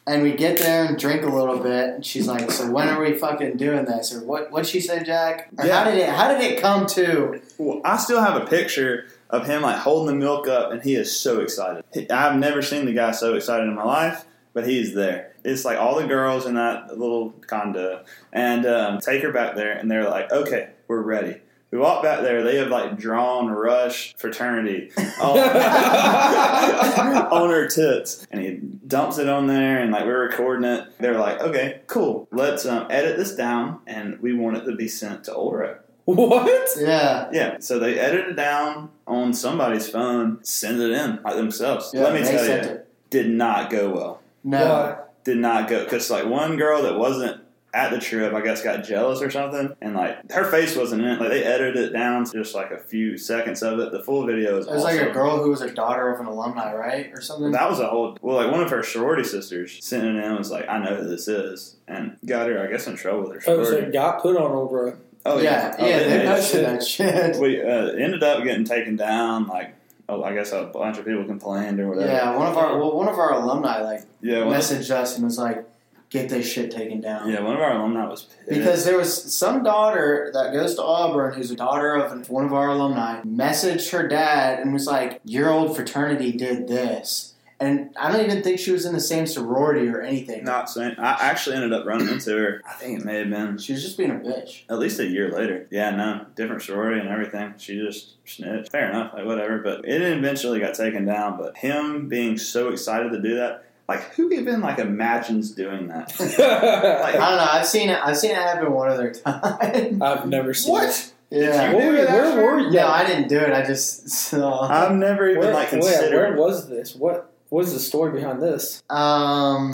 And we get there and drink a little bit. And she's like, So when are we fucking doing this? Or what what'd she say, Jack? Or Yeah. how did it how did it come to Well, I still have a picture of him like holding the milk up, and he is so excited. I've never seen the guy so excited in my life, but he's there. It's like all the girls in that little condo, and um, take her back there, and they're like, "Okay, we're ready." We walk back there. They have like drawn Rush fraternity on, on her tits, and he dumps it on there, and like we're recording it. They're like, "Okay, cool. Let's um, edit this down, and we want it to be sent to Old Row." What? Yeah. Yeah, so they edit it down on somebody's phone, send it in like themselves. yeah Let me tell you, it. did not go well. No. Why? Did not go because like one girl that wasn't at the trip, I guess, got jealous or something, and like her face wasn't in it. Like they edited it down to just like a few seconds of it. The full video is It was like a girl who was a daughter of an alumni, right, or something. That was a whole well, like one of her sorority sisters sent it in and was like, "I know who this is," and got her, I guess, in trouble with her Oh, so it got put on over. Oh yeah, Oh, yeah, they posted that shit. We uh, ended up getting taken down. Like, oh, I guess a bunch of people complained or whatever. Yeah, one of our well, one of our alumni like Yeah, of, messaged us and was like, "Get this shit taken down." yeah, one of our alumni was pissed. Because there was some daughter that goes to Auburn who's a daughter of one of our alumni, messaged her dad and was like, Your old fraternity did this. And I don't even think she was in the same sorority or anything. not saying I actually ended up running into her. I think it may have been She was just being a bitch. at least a year later. Yeah, no, different sorority and everything. She just snitched. Fair enough, like whatever. But it eventually got taken down. But him being so excited to do that, like who even like imagines doing that? like, I don't know. I've seen it. I've seen it happen one other time. I've never seen it. yeah. you What do were, it where after? were you? No, I didn't do it. I just saw. I've never even Where, like wait, considered. where was this? What What is the story behind this? Um.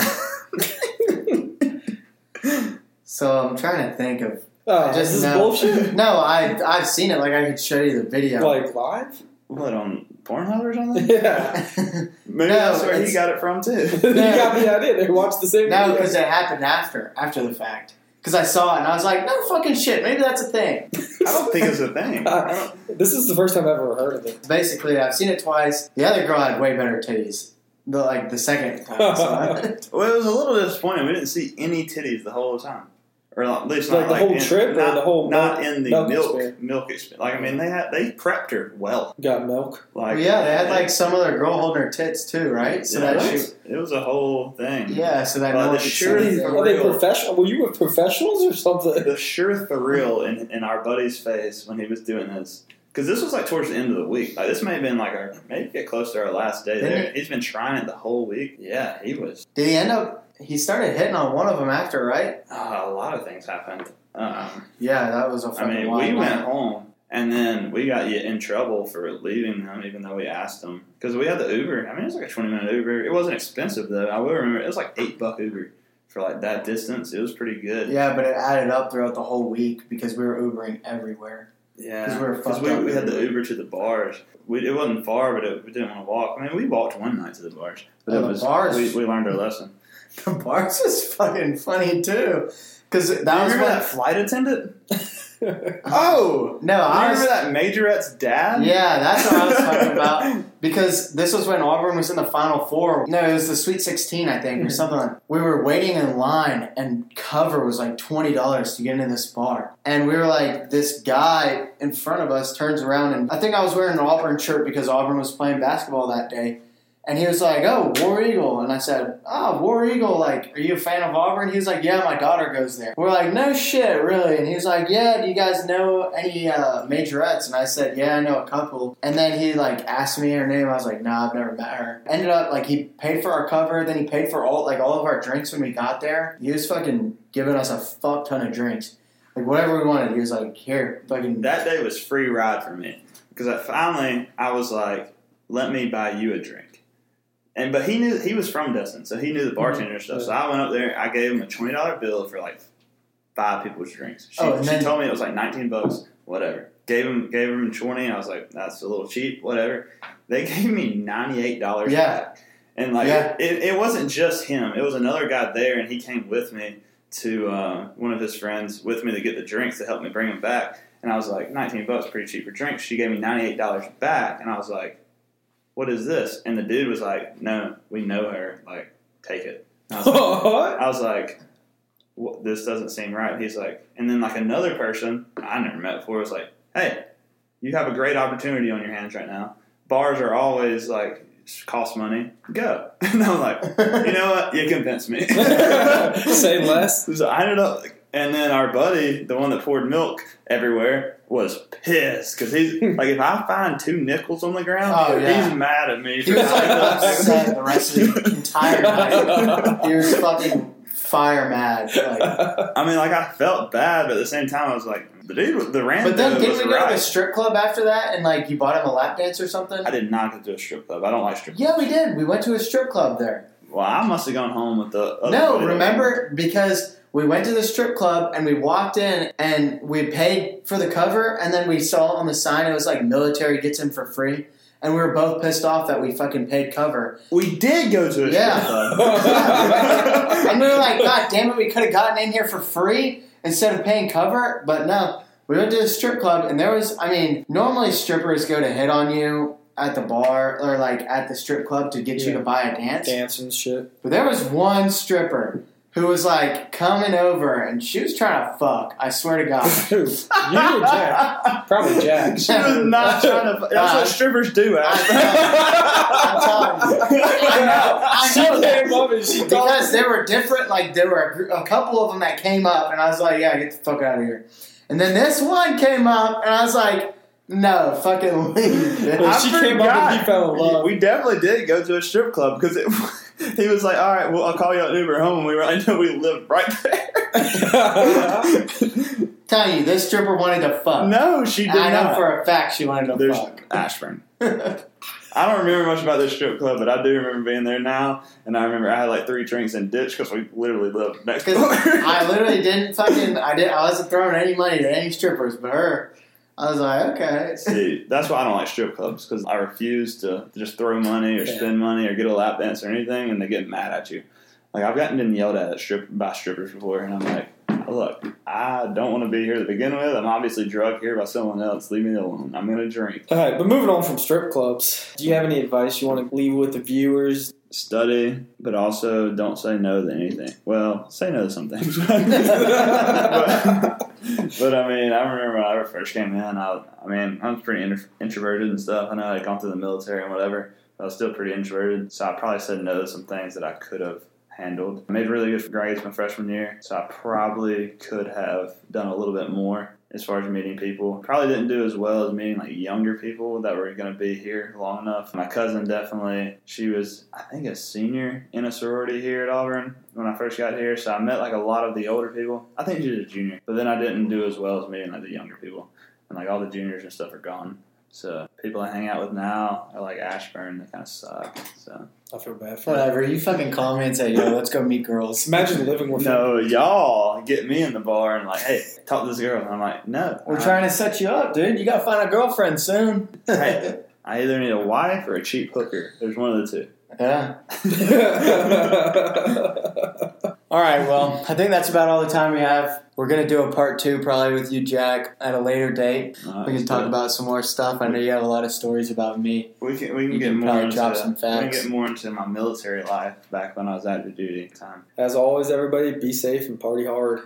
so I'm trying to think of Oh, I just this is know. bullshit. No, I I've seen it. Like I could show you the video. Like live? What on Pornhub or something? Yeah. Maybe No, that's where he got it from too. you got the idea. They watched the same. no, because it happened after after the fact. Because I saw it and I was like, no fucking shit. Maybe that's a thing. I don't think it's a thing. I don't- this is the first time I've ever heard of it. Basically, I've seen it twice. The other girl had way better titties. The like the second time I saw it. Well, it was a little disappointing. We didn't see any titties the whole time, or at least Like not the whole in, trip or not, the whole not milk- in the milk milk experience? milk experience. Like I mean, they had they prepped her well. Got milk. Like Well, yeah, they had like some other girl holding her tits too, right? So yeah, that it, she, was, it was a whole thing. yeah, so that Well, no one the could sure- see. Are they professional? Were you with professionals or something? the sure thrill in, in our buddy's face when he was doing this. Because this was like towards the end of the week. Like this may have been like our maybe get close to our last day Didn't there. He's been trying it the whole week. Yeah, he was. Did he end up? He started hitting on one of them after, right? Uh, a lot of things happened. Um, Yeah, that was a I fucking mean, wild we went home and then we got you in trouble for leaving them, even though we asked them because we had the Uber. I mean, it was like a twenty minute Uber. It wasn't expensive though. I will remember it was like eight buck Uber for like that distance. It was pretty good. Yeah, but it added up throughout the whole week because we were Ubering everywhere. Yeah, 'Cause we were because fucked we, we had the Uber. To the bars. We, it wasn't far, but it, we didn't want to walk. I mean, we walked one night to the bars, but Oh, it the was bars- We, we learned our lesson. The bars was fucking funny too, because that you was remember when. that flight attendant? oh, No, you I remember that majorette's dad? Yeah, that's what I was talking about. Because this was when Auburn was in the Final Four. No, it was the Sweet 16, I think, or mm-hmm. something. like We were waiting in line, and cover was like $20 to get into this bar. And we were like, this guy in front of us turns around, and I think I was wearing an Auburn shirt because Auburn was playing basketball that day. And he was like, "Oh, War Eagle," and I said, "Oh, War Eagle. Like, are you a fan of Auburn?" He was like, "Yeah, my daughter goes there." We're like, "No shit, really?" And he was like, "Yeah, do you guys know any uh, majorettes?" And I said, "Yeah, I know a couple." And then he like asked me her name. I was like, "Nah, I've never met her." Ended up like he paid for our cover. Then he paid for all like all of our drinks when we got there. He was fucking giving us a fuck ton of drinks, like whatever we wanted. He was like, "Here, fucking." That day was free ride for me because I finally I was like, "Let me buy you a drink." And but he knew he was from Destin, so he knew the bartender and stuff. So I went up there. I gave him a twenty dollar bill for like five people's drinks. She, Oh, she then- told me it was like nineteen bucks, whatever. Gave him gave him twenty. I was like, that's a little cheap, whatever. They gave me ninety eight dollars Yeah. back, and like Yeah. it, it wasn't just him. It was another guy there, and he came with me to uh, one of his friends with me to get the drinks to help me bring them back. And I was like, 19 bucks, pretty cheap for drinks. She gave me $98 back. And I was like, what is this? And the dude was like, no, we know her. Like, take it. I was like, what? I was like "Wha- this doesn't seem right. He's like, and then like another person I never met before was like, hey, you have a great opportunity on your hands right now. Bars are always like, cost money. Go. And I'm like, you know what? You convinced me. Say less. So I ended up, and then our buddy, the one that poured milk everywhere, was pissed because he's like, if I find two nickels on the ground, Oh, yeah. he's mad at me. He was like upset the rest of the entire night. He was fucking fire mad. Like, I mean, like I felt bad, but at the same time, I was like, the dude, the random but then didn't we go to the strip club after that and like you bought him a lap dance or something? I did not go to a strip club. I don't like strip. Yeah, we did. We went to a strip club there. Well, I must have gone home with the. Other No, remember because we went to the strip club and we walked in and we paid for the cover and then we saw on the sign it was like military gets in for free and we were both pissed off that we fucking paid cover we did go to a Yeah. strip club. and we were like god damn it we could have gotten in here for free instead of paying cover but no we went to the strip club and there was I mean normally strippers go to hit on you at the bar or like at the strip club to get you to buy a dance Dance and shit. But there was one stripper who was like coming over and she was trying to fuck. I swear to God. You or Jack? Probably Jack. she was not trying to. That's Uh, what strippers do. I'm telling you. I know. I She that. came up and she Because there were different, like, there were a, a couple of them that came up, and I was like, yeah, get the fuck out of here. And then this one came up, and I was like, no, fucking leave. Well, I she came up and he fell in love. We definitely did go to a strip club because it. He was like, "All right, well, I'll call you an Uber home." And we were, I know we lived right there. Telling you, this stripper wanted to fuck. no, she did not. I know for a fact she wanted to There's fuck. Ashburn. I don't remember much about this strip club, but I do remember being there now, and I remember I had like three drinks in ditch because we literally lived next door. Because I literally didn't fucking. I did. I wasn't throwing any money to any strippers, but her. I was like, okay. See, that's why I don't like strip clubs because I refuse to just throw money or Yeah. spend money or get a lap dance or anything, and they get mad at you. Like I've gotten yelled at, at strip by strippers before, and I'm like, look, I don't want to be here to begin with. I'm obviously drugged here by someone else. Leave me alone. I'm gonna drink, All right, but moving on from strip clubs, do you have any advice you want to leave with the viewers? study, but also don't say no to anything. Well, say no to some things. but, but, I mean, I remember when I first came in. I, I mean, I was pretty intro- introverted and stuff. I know I had gone through the military and whatever. But I was still pretty introverted, so I probably said no to some things that I could have handled. I made really good grades my freshman year, so I probably could have done a little bit more as far as meeting people. Probably didn't do as well as meeting like younger people that were going to be here long enough. My cousin definitely, she was I think a senior in a sorority here at Auburn when I first got here, so I met like a lot of the older people. I think she was a junior, but then I didn't do as well as meeting like the younger people, and like all the juniors and stuff are gone. So people I hang out with now are like Ashburn. They kind of suck. So I feel bad for you. Whatever. You fucking call me and say, yo, let's go meet girls. Imagine living with no, y'all get me in the bar and like, hey, talk to this girl. And I'm like, no, We're I- trying to set you up, dude. You gotta find a girlfriend soon. Hey. I either need a wife or a cheap hooker. There's one of the two. yeah. All right. Well, I think that's about all the time we have. We're gonna do a part two probably with you, Jack, at a later date. Uh, We can talk about some more stuff. I know you have a lot of stories about me. We can we can You get can more probably into drop some facts. we can facts. get more into my military life back when I was active duty time. As always, everybody, be safe and party hard.